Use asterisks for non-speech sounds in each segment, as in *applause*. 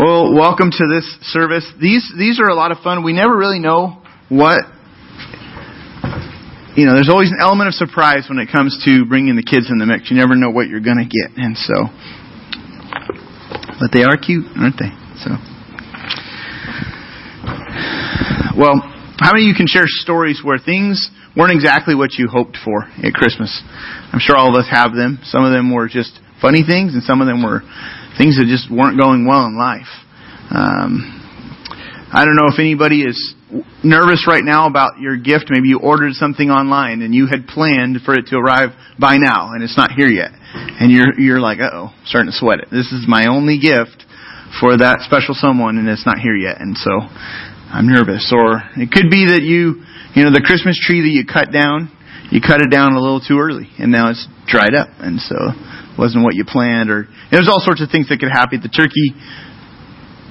Well, welcome to this service. These these are a lot of fun. We never really know what you know. There's always an element of surprise when it comes to bringing the kids in the mix. You never know what you're going to get, and so. But they are cute, aren't they? So. Well, how many of you can share stories where things weren't exactly what you hoped for at Christmas? I'm sure all of us have them. Some of them were just funny things, and some of them were things that just weren't going well in life. Um, I don't know if anybody is nervous right now about your gift. Maybe you ordered something online and you had planned for it to arrive by now, and it's not here yet, and you're you're like, oh, starting to sweat it. This is my only gift for that special someone, and it's not here yet, and so I'm nervous. Or it could be that you, you know, the Christmas tree that you cut down, you cut it down a little too early, and now it's dried up, and so wasn't what you planned, or there's all sorts of things that could happen. The turkey,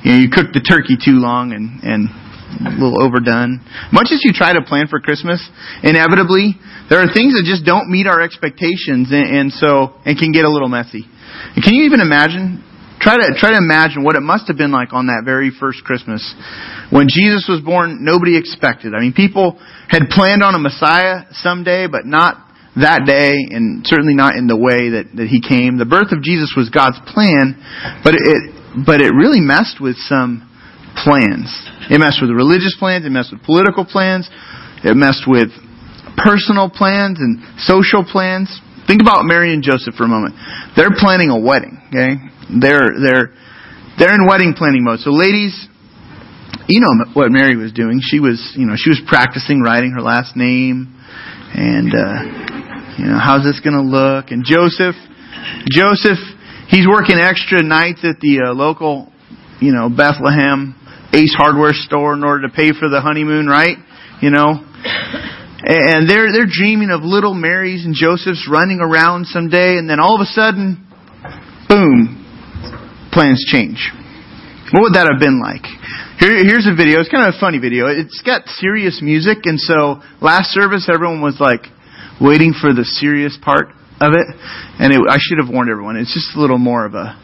you know, you cooked the turkey too long and and a little overdone. Much as you try to plan for Christmas, inevitably there are things that just don't meet our expectations, and, and so and can get a little messy. And can you even imagine? Try to try to imagine what it must have been like on that very first Christmas when Jesus was born. Nobody expected. I mean, people had planned on a Messiah someday, but not that day and certainly not in the way that, that he came. The birth of Jesus was God's plan, but it, but it really messed with some plans. It messed with religious plans, it messed with political plans, it messed with personal plans and social plans. Think about Mary and Joseph for a moment. They're planning a wedding, okay? They're they're they're in wedding planning mode. So ladies, you know what Mary was doing. She was, you know, she was practicing writing her last name and uh you know, how's this going to look? And Joseph, Joseph, he's working extra nights at the uh, local, you know, Bethlehem Ace Hardware store in order to pay for the honeymoon, right? You know, and they're they're dreaming of little Marys and Josephs running around someday, and then all of a sudden, boom, plans change. What would that have been like? Here, here's a video. It's kind of a funny video. It's got serious music, and so last service, everyone was like, waiting for the serious part of it. And it, I should have warned everyone. It's just a little more of a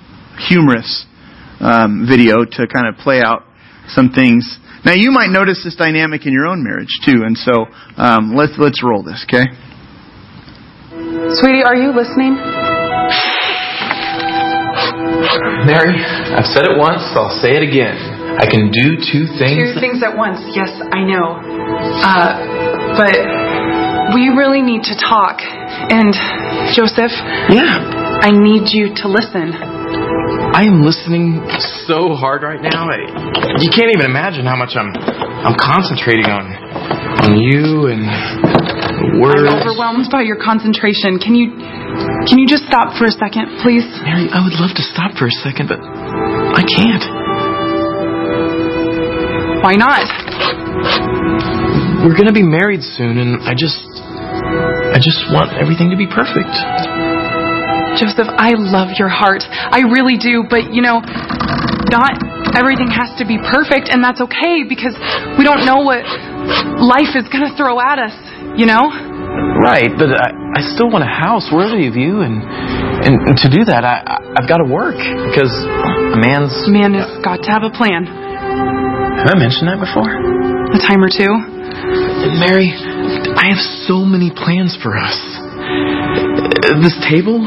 humorous um, video to kind of play out some things. Now you might notice this dynamic in your own marriage too, and so um, let's let's roll this, okay? Sweetie, are you listening? Mary, I've said it once, I'll say it again. I can do two things. Two things at once. Yes, I know. Uh, but we really need to talk. And, Joseph? Yeah. I need you to listen. I am listening so hard right now. I, you can't even imagine how much I'm I'm concentrating on on you and words. I'm overwhelmed by your concentration. Can you can you just stop for a second, please? Mary, I would love to stop for a second, but I can't. Why not? We're going to be married soon and I just I just want everything to be perfect. Joseph, I love your heart. I really do, but you know, not everything has to be perfect, and that's okay because we don't know what life is going to throw at us, you know? Right, but I, I still want a house worthy of you, and, and, to do that, I, I've got to work because a man's. A man has got to have a plan. Have I mentioned that before? A time or two. And Mary, I have so many plans for us. This table,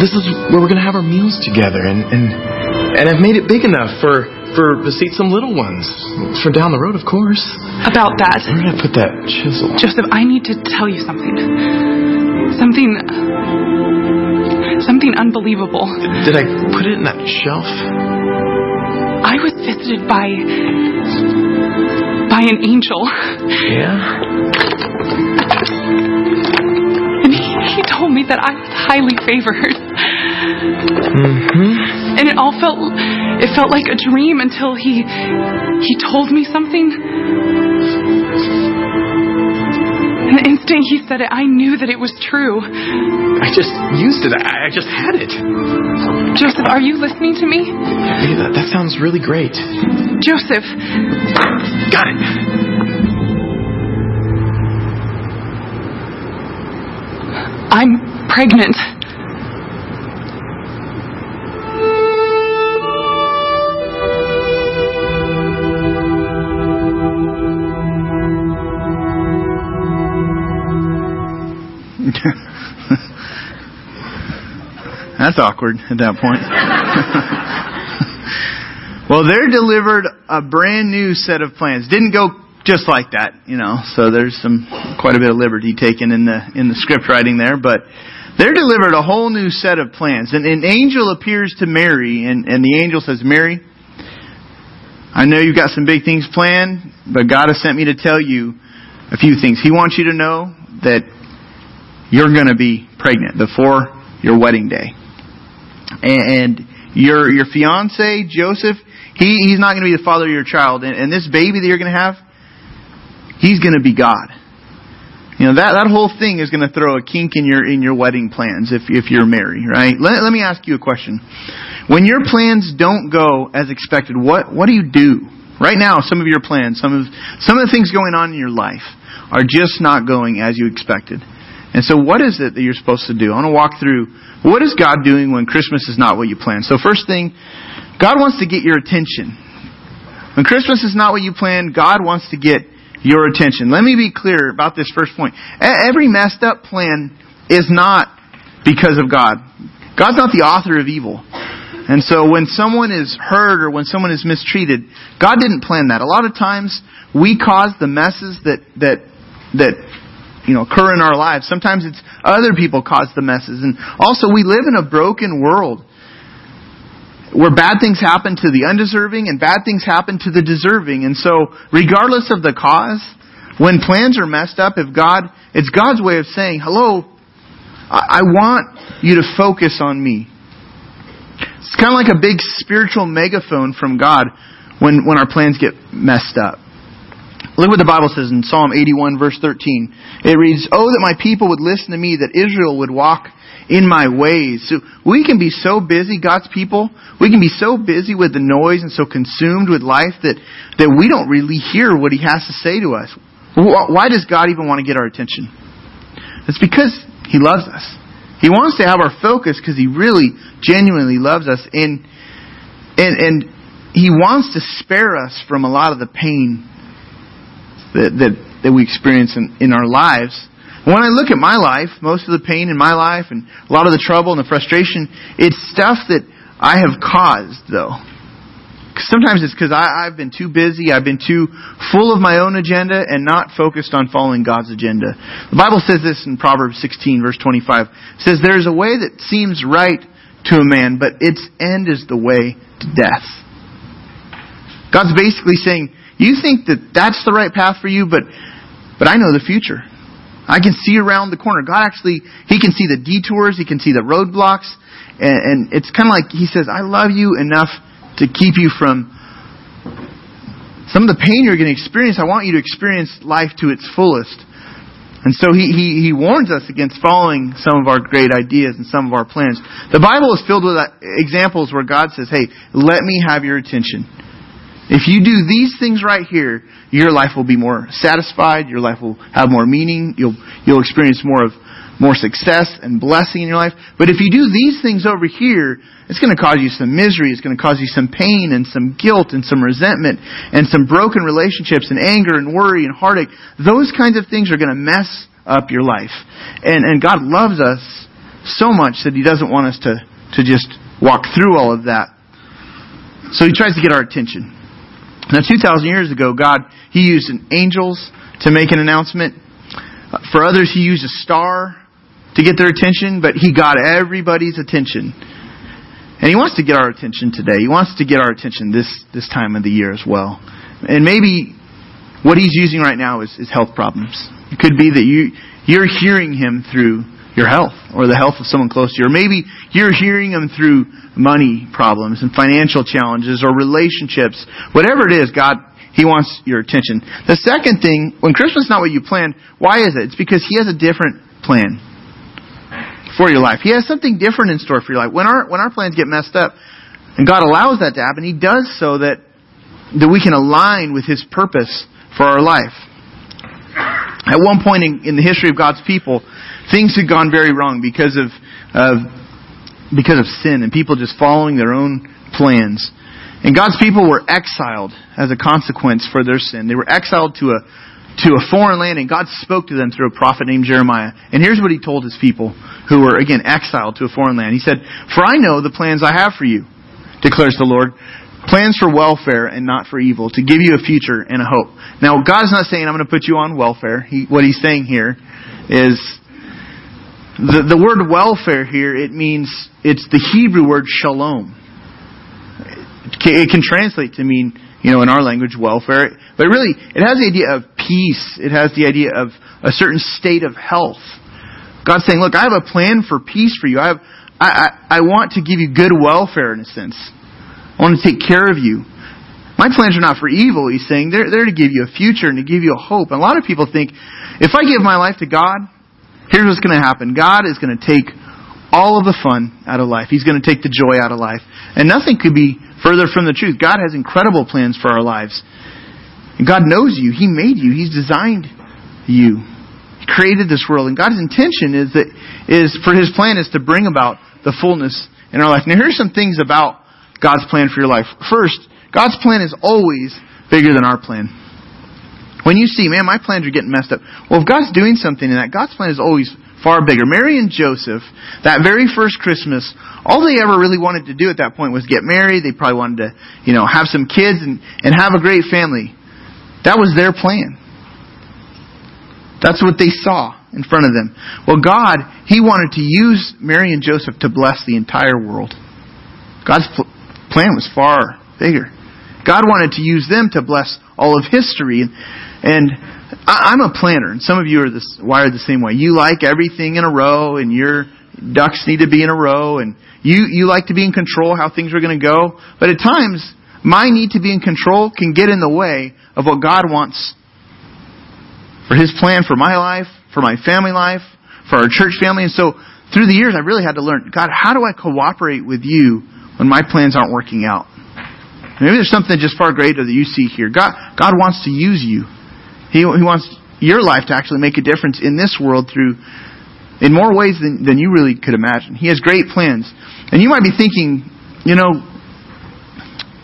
this is where we're going to have our meals together, and and and I've made it big enough for for to seat some little ones for down the road, of course. About that, where did I put that chisel? Joseph, I need to tell you something. Something. Something unbelievable. Did I put it in that shelf? I was visited by by an angel. Yeah? And he, he told me that I was highly favored. Mm-hmm. And it all felt it felt like a dream until he he told me something. The instant he said it, I knew that it was true. I just used it. I, I just had it. Joseph, are you listening to me? Yeah, that, that sounds really great. Joseph. Got it. I'm pregnant. That's awkward at that point. *laughs* well, they're delivered a brand new set of plans. Didn't go just like that, you know. So there's some quite a bit of liberty taken in the in the script writing there, but they're delivered a whole new set of plans. And an angel appears to Mary, and, and the angel says, Mary, I know you've got some big things planned, but God has sent me to tell you a few things. He wants you to know that you're going to be pregnant before your wedding day. And your your fiance, Joseph, he, he's not going to be the father of your child. And, and this baby that you're going to have, he's going to be God. You know, that, that whole thing is going to throw a kink in your, in your wedding plans if, if you're married, right? Let, let me ask you a question. When your plans don't go as expected, what, what do you do? Right now, some of your plans, some of, some of the things going on in your life are just not going as you expected. And so what is it that you're supposed to do? I want to walk through what is God doing when Christmas is not what you planned. So first thing, God wants to get your attention. When Christmas is not what you planned, God wants to get your attention. Let me be clear about this first point. Every messed up plan is not because of God. God's not the author of evil. And so when someone is hurt or when someone is mistreated, God didn't plan that. A lot of times we cause the messes that, that, that, you know, occur in our lives. Sometimes it's other people cause the messes. And also we live in a broken world where bad things happen to the undeserving and bad things happen to the deserving. And so, regardless of the cause, when plans are messed up, if God, it's God's way of saying, hello, I, I want you to focus on me. It's kind of like a big spiritual megaphone from God when, when our plans get messed up. Look what the Bible says in Psalm 81 verse 13. It reads, Oh, that my people would listen to me, that Israel would walk in my ways. So we can be so busy, God's people, we can be so busy with the noise and so consumed with life that, that we don't really hear what He has to say to us. Why does God even want to get our attention? It's because He loves us. He wants to have our focus because He really, genuinely loves us. And, and, and He wants to spare us from a lot of the pain that, that, that we experience in, in our lives when I look at my life, most of the pain in my life and a lot of the trouble and the frustration, it's stuff that I have caused, though. Sometimes it's because I've been too busy, I've been too full of my own agenda and not focused on following God's agenda. The Bible says this in Proverbs 16, verse 25. It says, There is a way that seems right to a man, but its end is the way to death. God's basically saying, You think that that's the right path for you, but, but I know the future. I can see around the corner. God actually, He can see the detours, He can see the roadblocks, and, and it's kind of like He says, I love you enough to keep you from some of the pain you're going to experience. I want you to experience life to its fullest. And so he, he, he warns us against following some of our great ideas and some of our plans. The Bible is filled with uh, examples where God says, hey, let me have your attention. If you do these things right here, your life will be more satisfied, your life will have more meaning, you'll, you'll experience more of, more success and blessing in your life. But if you do these things over here, it's going to cause you some misery, it's going to cause you some pain and some guilt and some resentment and some broken relationships and anger and worry and heartache. Those kinds of things are going to mess up your life. And, and God loves us so much that He doesn't want us to, to just walk through all of that. So He tries to get our attention. Now, 2,000 years ago, God, He used angels to make an announcement. For others, He used a star to get their attention, but He got everybody's attention. And He wants to get our attention today. He wants to get our attention this, this time of the year as well. And maybe what He's using right now is, is health problems. It could be that you, you're hearing Him through your health or the health of someone close to you. Or maybe you're hearing them through money problems and financial challenges or relationships. Whatever it is, God, He wants your attention. The second thing, when Christmas is not what you planned, why is it? It's because He has a different plan for your life. He has something different in store for your life. When our, when our plans get messed up, and God allows that to happen, He does so that, that we can align with His purpose for our life. At one point in, in the history of God's people, things had gone very wrong because of, of because of sin and people just following their own plans. And God's people were exiled as a consequence for their sin. They were exiled to a to a foreign land, and God spoke to them through a prophet named Jeremiah. And here's what he told his people who were, again, exiled to a foreign land. He said, For I know the plans I have for you, declares the Lord. Plans for welfare and not for evil, to give you a future and a hope. Now, God's not saying I'm going to put you on welfare. He, what he's saying here is the, the word welfare here, it means, it's the Hebrew word shalom. It can translate to mean you know, in our language, welfare. But really, it has the idea of peace. It has the idea of a certain state of health. God's saying, look, I have a plan for peace for you. I have, I, I, I want to give you good welfare in a sense. I want to take care of you. My plans are not for evil, he's saying. They're, they're to give you a future and to give you a hope. And a lot of people think, if I give my life to God, here's what's going to happen. God is going to take all of the fun out of life. He's going to take the joy out of life. And nothing could be further from the truth. God has incredible plans for our lives. And God knows you. He made you. He's designed you. He created this world. And God's intention is that is for his plan is to bring about the fullness in our life. Now here's some things about God's plan for your life. First, God's plan is always bigger than our plan. When you see, man, my plans are getting messed up. Well, if God's doing something in that, God's plan is always far bigger. Mary and Joseph, that very first Christmas, all they ever really wanted to do at that point was get married. They probably wanted to, you know, have some kids and, and have a great family. That was their plan. That's what they saw in front of them. Well, God, He wanted to use Mary and Joseph to bless the entire world. God's plan was far bigger. God wanted to use them to bless all of history. And, and I, am a planner, and some of you are this, wired the same way. You like everything in a row, and your ducks need to be in a row, and you, you like to be in control how things are going to go. But at times, my need to be in control can get in the way of what God wants for His plan for my life, for my family life, for our church family. And so, through the years, I really had to learn, God, how do I cooperate with you when my plans aren't working out? Maybe there's something just far greater that you see here. God, God wants to use you. He, he wants your life to actually make a difference in this world through, in more ways than, than you really could imagine. He has great plans. And you might be thinking, you know,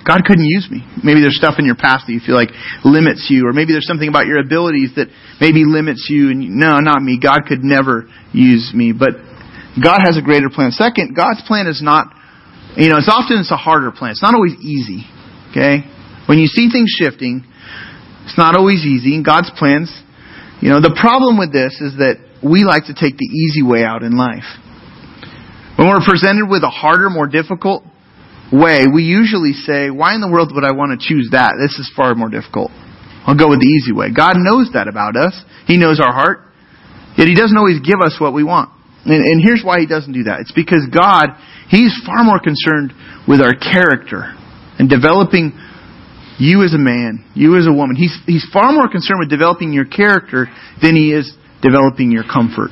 God couldn't use me. Maybe there's stuff in your past that you feel like limits you, or maybe there's something about your abilities that maybe limits you, and you, no, not me. God could never use me. But God has a greater plan. Second, God's plan is not, you know, it's often it's a harder plan. It's not always easy. Okay? When you see things shifting, it's not always easy, and God's plans, you know, the problem with this is that we like to take the easy way out in life. When we're presented with a harder, more difficult way, we usually say, why in the world would I want to choose that? This is far more difficult. I'll go with the easy way. God knows that about us. He knows our heart. Yet He doesn't always give us what we want. And, and here's why He doesn't do that. It's because God, He's far more concerned with our character and developing you as a man, you as a woman. He's, he's far more concerned with developing your character than he is developing your comfort.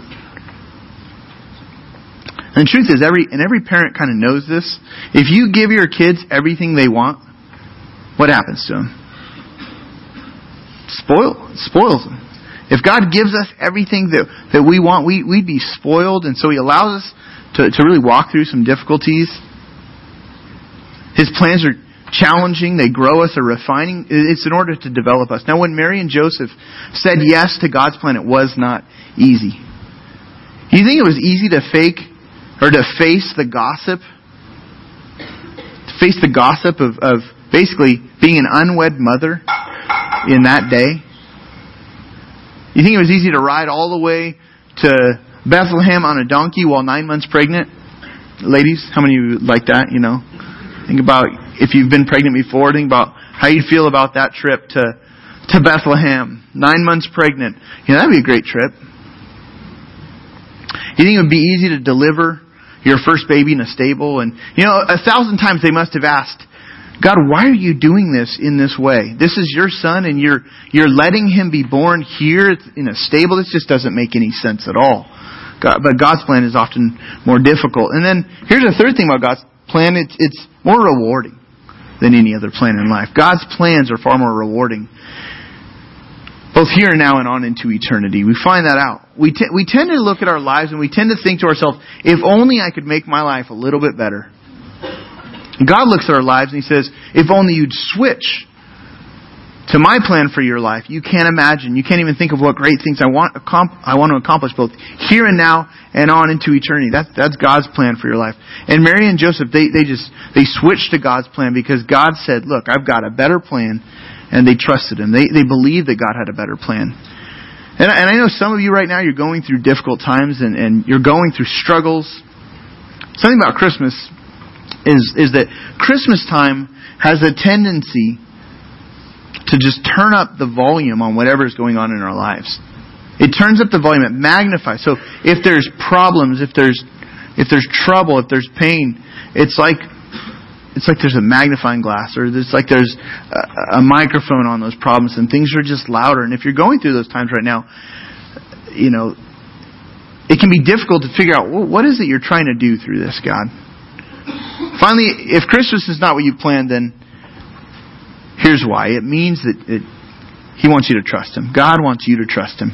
And the truth is, every, and every parent kind of knows this. If you give your kids everything they want, what happens to them? Spoil, spoils them. If God gives us everything that, that we want, we, we'd be spoiled, and so He allows us to, to really walk through some difficulties. His plans are challenging, they grow us, they're refining. It's in order to develop us. Now, when Mary and Joseph said yes to God's plan, it was not easy. You think it was easy to fake or to face the gossip? To face the gossip of, of basically being an unwed mother in that day? You think it was easy to ride all the way to Bethlehem on a donkey while nine months pregnant? Ladies, how many of you like that, you know? Think about if you've been pregnant before, think about how you'd feel about that trip to, to Bethlehem. Nine months pregnant. You know, that'd be a great trip. You think it would be easy to deliver your first baby in a stable? And, you know, a thousand times they must have asked, God, why are you doing this in this way? This is your son and you're, you're letting him be born here in a stable. This just doesn't make any sense at all. God, but God's plan is often more difficult. And then here's the third thing about God's plan. It's, it's more rewarding than any other plan in life. God's plans are far more rewarding. Both here and now and on into eternity. We find that out. We, t- we tend to look at our lives and we tend to think to ourselves, if only I could make my life a little bit better. God looks at our lives and He says, if only you'd switch to my plan for your life. You can't imagine. You can't even think of what great things I want, I want to accomplish both here and now and on into eternity. That's, that's God's plan for your life. And Mary and Joseph, they, they just, they switched to God's plan because God said, look, I've got a better plan. And they trusted Him. They, they believed that God had a better plan. And, and I know some of you right now, you're going through difficult times and, and you're going through struggles. Something about Christmas is, is that Christmas time has a tendency to just turn up the volume on whatever is going on in our lives. It turns up the volume, it magnifies. So if there's problems, if there's if there's trouble, if there's pain, it's like it's like there's a magnifying glass or it's like there's a, a microphone on those problems and things are just louder. And if you're going through those times right now, you know, it can be difficult to figure out well, what is it you're trying to do through this, God. Finally, if Christmas is not what you planned, then Here's why. It means that it, He wants you to trust Him. God wants you to trust Him.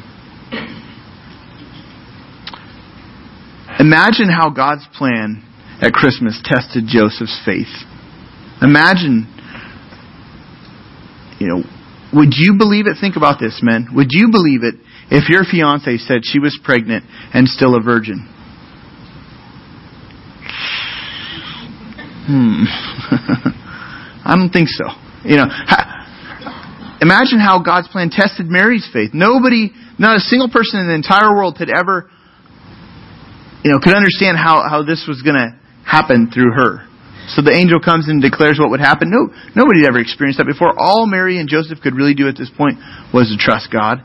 Imagine how God's plan at Christmas tested Joseph's faith. Imagine, you know, would you believe it? Think about this, men. Would you believe it if your fiance said she was pregnant and still a virgin? Hmm. *laughs* I don't think so. You know, imagine how God's plan tested Mary's faith. Nobody, not a single person in the entire world had ever, you know, could understand how, how this was going to happen through her. So the angel comes and declares what would happen. No, nobody had ever experienced that before. All Mary and Joseph could really do at this point was to trust God.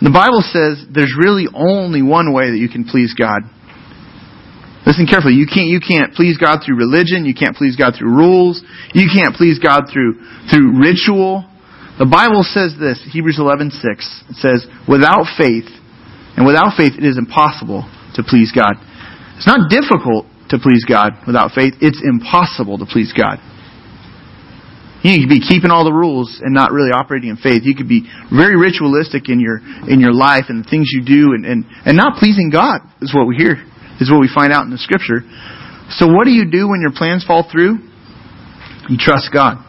The Bible says there's really only one way that you can please God. Listen carefully. You can't, you can't please God through religion. You can't please God through rules. You can't please God through, through ritual. The Bible says this, Hebrews 11:6. It says, "Without faith, and without faith it is impossible to please God." It's not difficult to please God without faith. It's impossible to please God. You could be keeping all the rules and not really operating in faith. You could be very ritualistic in your in your life and the things you do and, and, and not pleasing God is what we hear is what we find out in the scripture. So what do you do when your plans fall through? You trust God.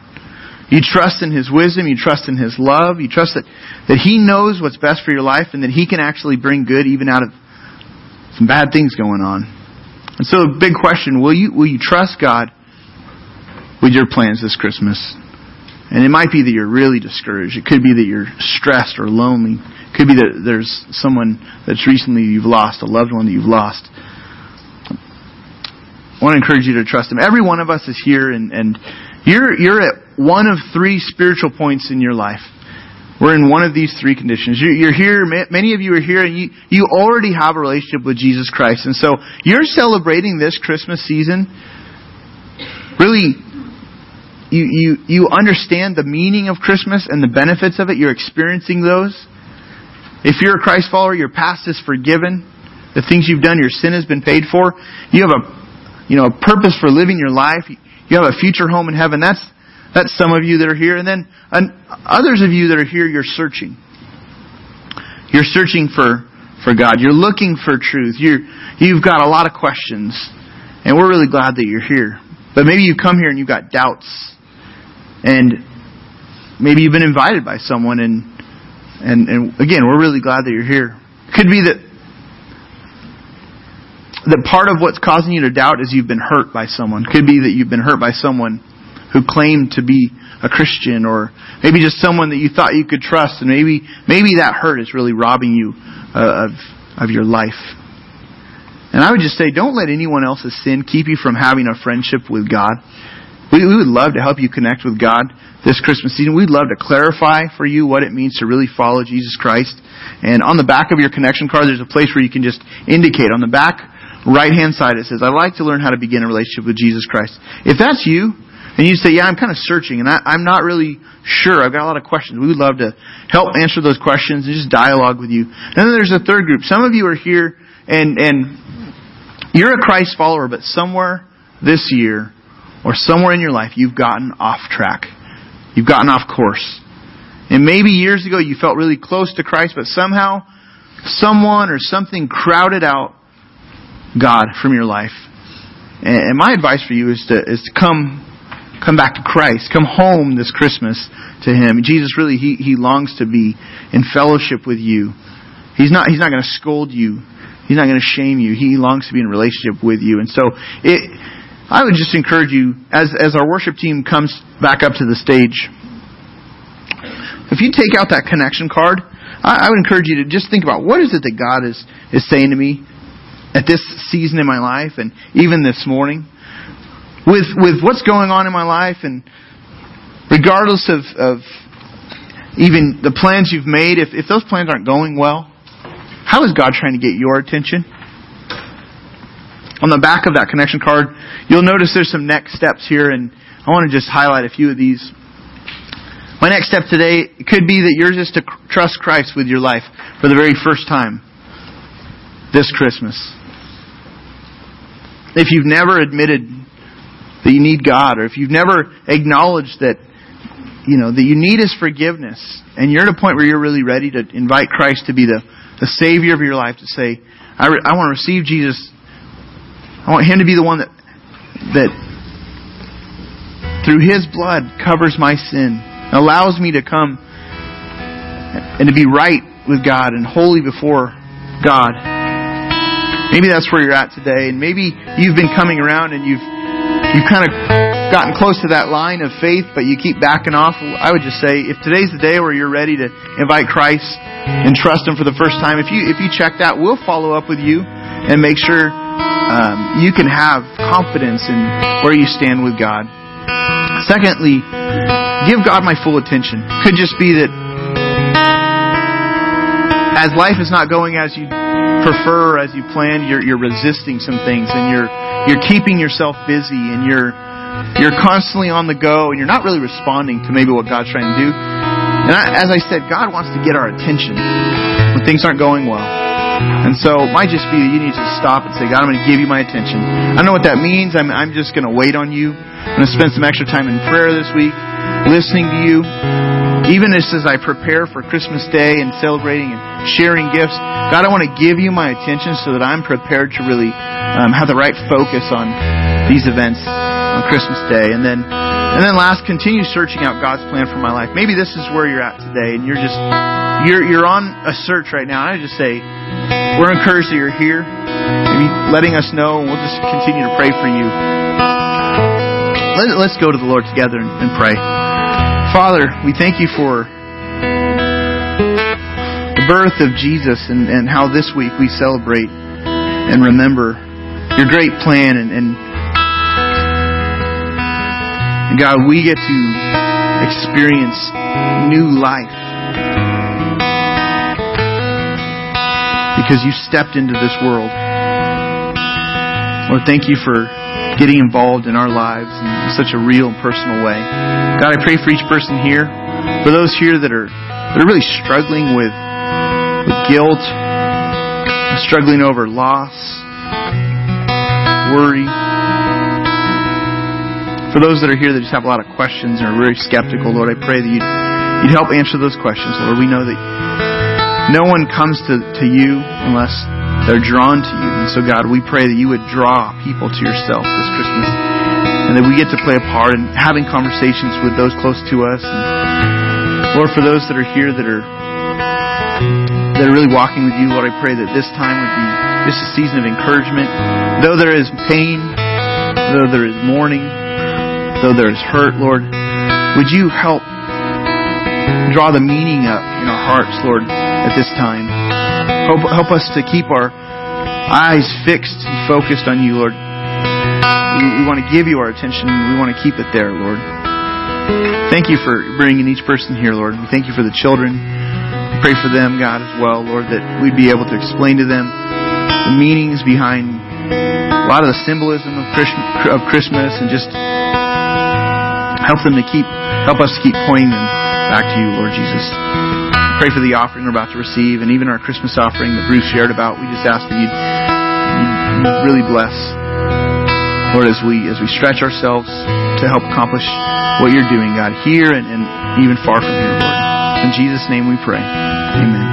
You trust in His wisdom. You trust in His love. You trust that, that He knows what's best for your life and that He can actually bring good even out of some bad things going on. And so a big question, will you, will you trust God with your plans this Christmas? And it might be that you're really discouraged. It could be that you're stressed or lonely. It could be that there's someone that's recently you've lost, a loved one that you've lost. I want to encourage you to trust Him. Every one of us is here, and, and you're, you're at one of three spiritual points in your life. We're in one of these three conditions. You're here, many of you are here, and you, you already have a relationship with Jesus Christ. And so you're celebrating this Christmas season. Really, you, you, you understand the meaning of Christmas and the benefits of it. You're experiencing those. If you're a Christ follower, your past is forgiven. The things you've done, your sin has been paid for. You have a you know, a purpose for living your life. You have a future home in heaven. That's, that's some of you that are here. And then others of you that are here, you're searching. You're searching for, for God. You're looking for truth. You're, you've got a lot of questions. And we're really glad that you're here. But maybe you come here and you've got doubts. And maybe you've been invited by someone and, and, and again, we're really glad that you're here. Could be that that part of what's causing you to doubt is you've been hurt by someone. Could be that you've been hurt by someone who claimed to be a Christian or maybe just someone that you thought you could trust and maybe maybe that hurt is really robbing you uh, of of your life. And I would just say don't let anyone else's sin keep you from having a friendship with God. We, we would love to help you connect with God this Christmas season. We'd love to clarify for you what it means to really follow Jesus Christ. And on the back of your connection card, there's a place where you can just indicate. On the back right hand side it says, I'd like to learn how to begin a relationship with Jesus Christ. If that's you, and you say, yeah, I'm kind of searching and I, I'm not really sure. I've got a lot of questions. We would love to help answer those questions and just dialogue with you. And then there's a third group. Some of you are here and, and you're a Christ follower, but somewhere this year or somewhere in your life you've gotten off track. You've gotten off course. And maybe years ago you felt really close to Christ, but somehow someone or something crowded out God from your life. And my advice for you is to is to come come back to Christ. Come home this Christmas to Him. Jesus really, He, he longs to be in fellowship with you. He's not, He's not going to scold you. He's not going to shame you. He longs to be in relationship with you. And so it, I would just encourage you, as, as our worship team comes back up to the stage, if you take out that connection card, I, I would encourage you to just think about what is it that God is, is saying to me at this season in my life and even this morning. With, with what's going on in my life and regardless of, of even the plans you've made, if, if those plans aren't going well, how is God trying to get your attention? On the back of that connection card, you'll notice there's some next steps here, and I want to just highlight a few of these. My next step today could be that yours is to trust Christ with your life for the very first time this Christmas. If you've never admitted that you need God, or if you've never acknowledged that you know that you need His forgiveness, and you're at a point where you're really ready to invite Christ to be the, the Savior of your life, to say, I, re- I want to receive Jesus. I want Him to be the one that that through His blood covers my sin, allows me to come and to be right with God and holy before God. Maybe that's where you're at today, and maybe you've been coming around and you've you've kind of gotten close to that line of faith, but you keep backing off. I would just say, if today's the day where you're ready to invite Christ and trust Him for the first time, if you if you check that, we'll follow up with you and make sure um, you can have confidence in where you stand with God. Secondly, give God my full attention. Could just be that as life is not going as you prefer, as you planned, you're, you're resisting some things, and you're you're keeping yourself busy, and you're you're constantly on the go, and you're not really responding to maybe what God's trying to do. And I, as I said, God wants to get our attention when things aren't going well. And so it might just be that you need to stop and say, God, I'm going to give you my attention. I don't know what that means. I'm, I'm just going to wait on you. I'm going to spend some extra time in prayer this week, listening to you. Even just as I prepare for Christmas Day and celebrating and sharing gifts, God, I want to give you my attention so that I'm prepared to really um, have the right focus on these events on Christmas Day. And then, and then last, continue searching out God's plan for my life. Maybe this is where you're at today, and you're just you're you're on a search right now. I just say we're encouraged that you're here, maybe letting us know, and we'll just continue to pray for you. Let, us go to the Lord together and, and pray. Father, we thank you for the birth of Jesus and, and how this week we celebrate and remember your great plan and, and, God, we get to experience new life because you stepped into this world. Lord, thank you for getting involved in our lives in such a real and personal way. God, I pray for each person here, for those here that are that are really struggling with, with guilt, struggling over loss, worry. For those that are here that just have a lot of questions and are very skeptical, Lord, I pray that you'd, you'd help answer those questions, Lord. We know that no one comes to, to you unless they're drawn to you. And so, God, we pray that you would draw people to yourself this Christmas. And that we get to play a part in having conversations with those close to us. And Lord, for those that are here that are that are really walking with you, Lord, I pray that this time would be just a season of encouragement. Though there is pain, though there is mourning, though there is hurt, Lord, would you help draw the meaning up in our hearts, Lord, at this time? Help, help us to keep our eyes fixed and focused on you, Lord. We, we want to give you our attention. We want to keep it there, Lord. Thank you for bringing each person here, Lord. We thank you for the children. We pray for them, God, as well, Lord, that we'd be able to explain to them the meanings behind a lot of the symbolism of Christmas and just help them to keep, help us to keep pointing them back to you, Lord Jesus pray for the offering we're about to receive and even our Christmas offering that Bruce shared about. We just ask that you'd really bless, Lord, as we as we stretch ourselves to help accomplish what you're doing, God, here and, and even far from here, Lord. In Jesus' name we pray. Amen.